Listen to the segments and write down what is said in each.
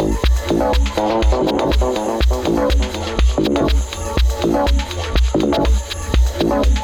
Thank Thank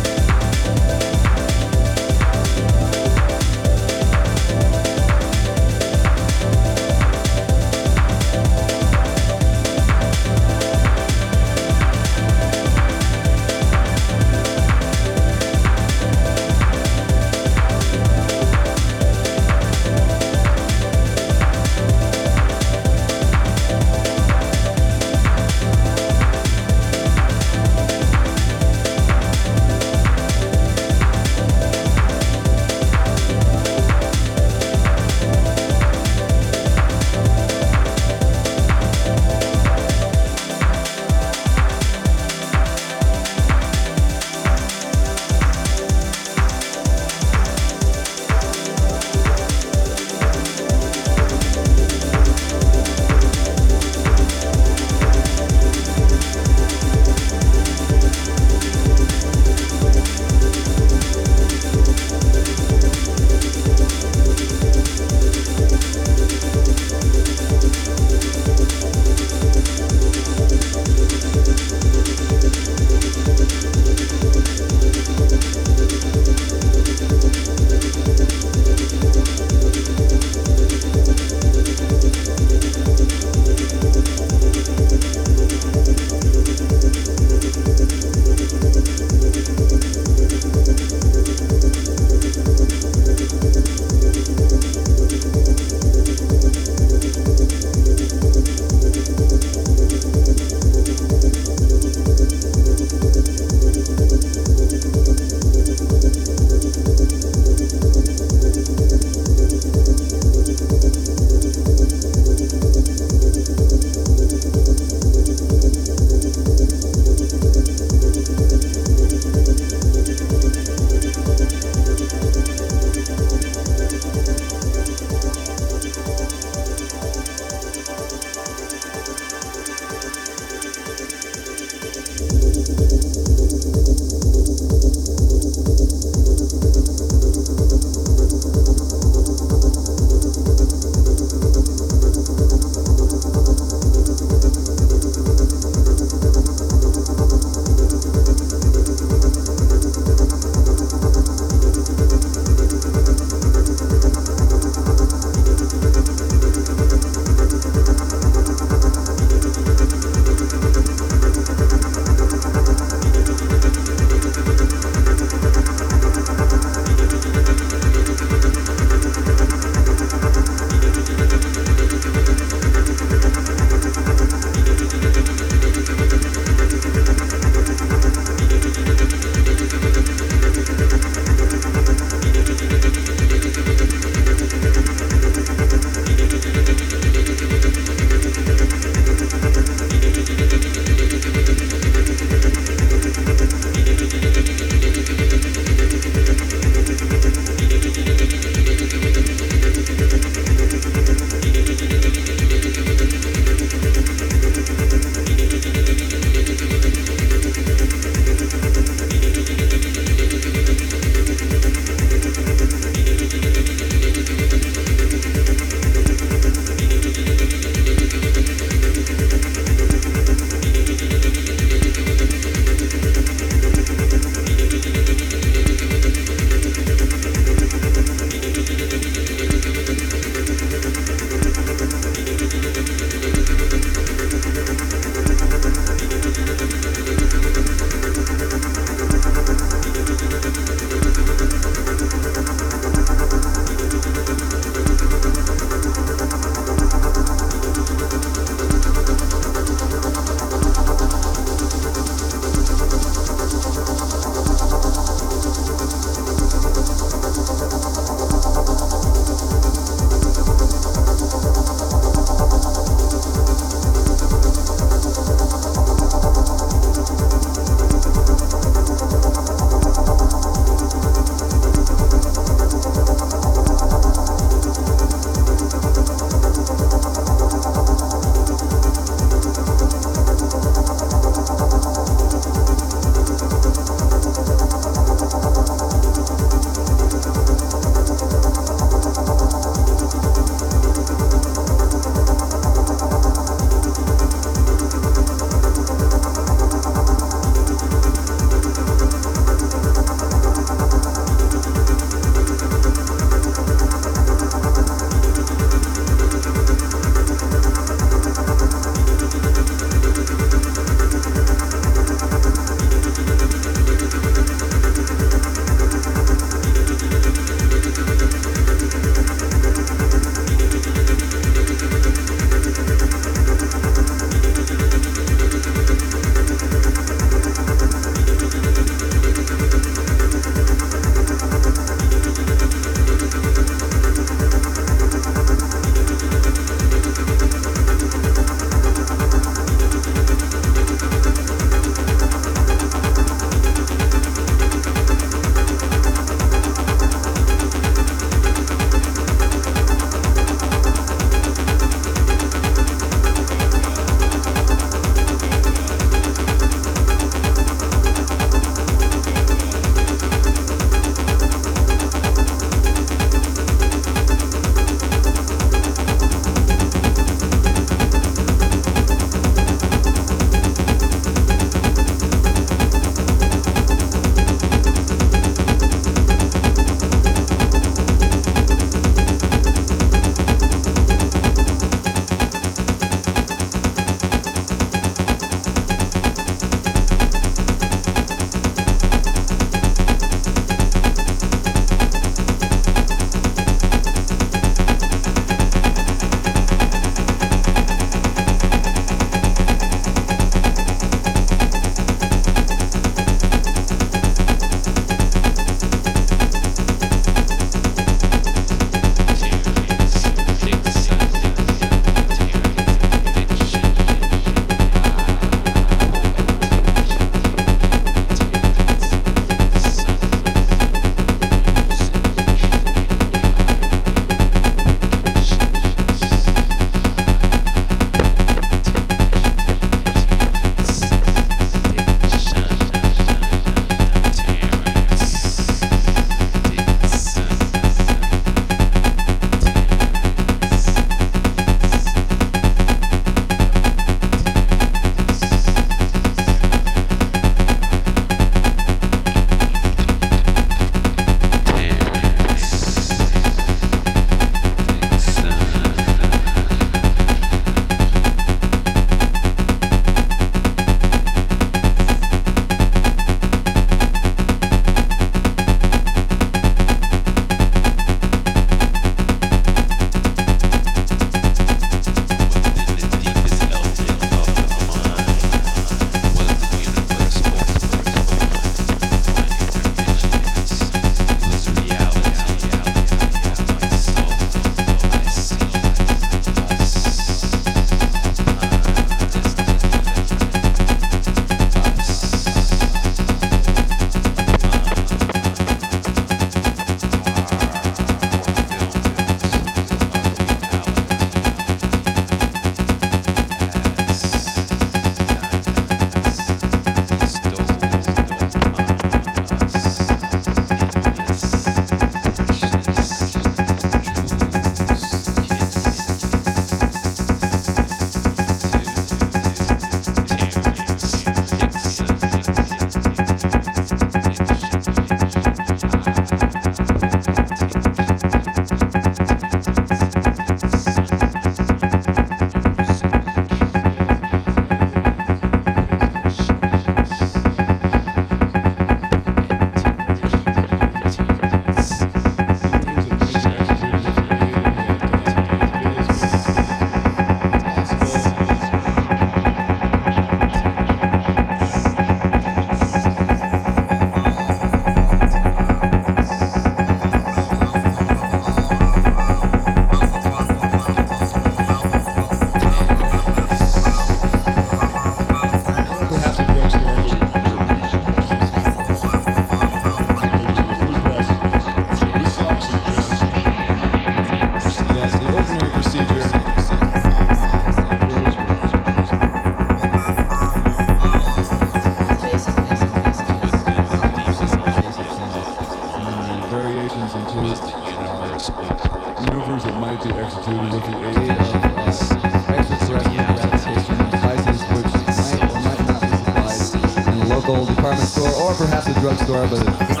perhaps a drugstore, but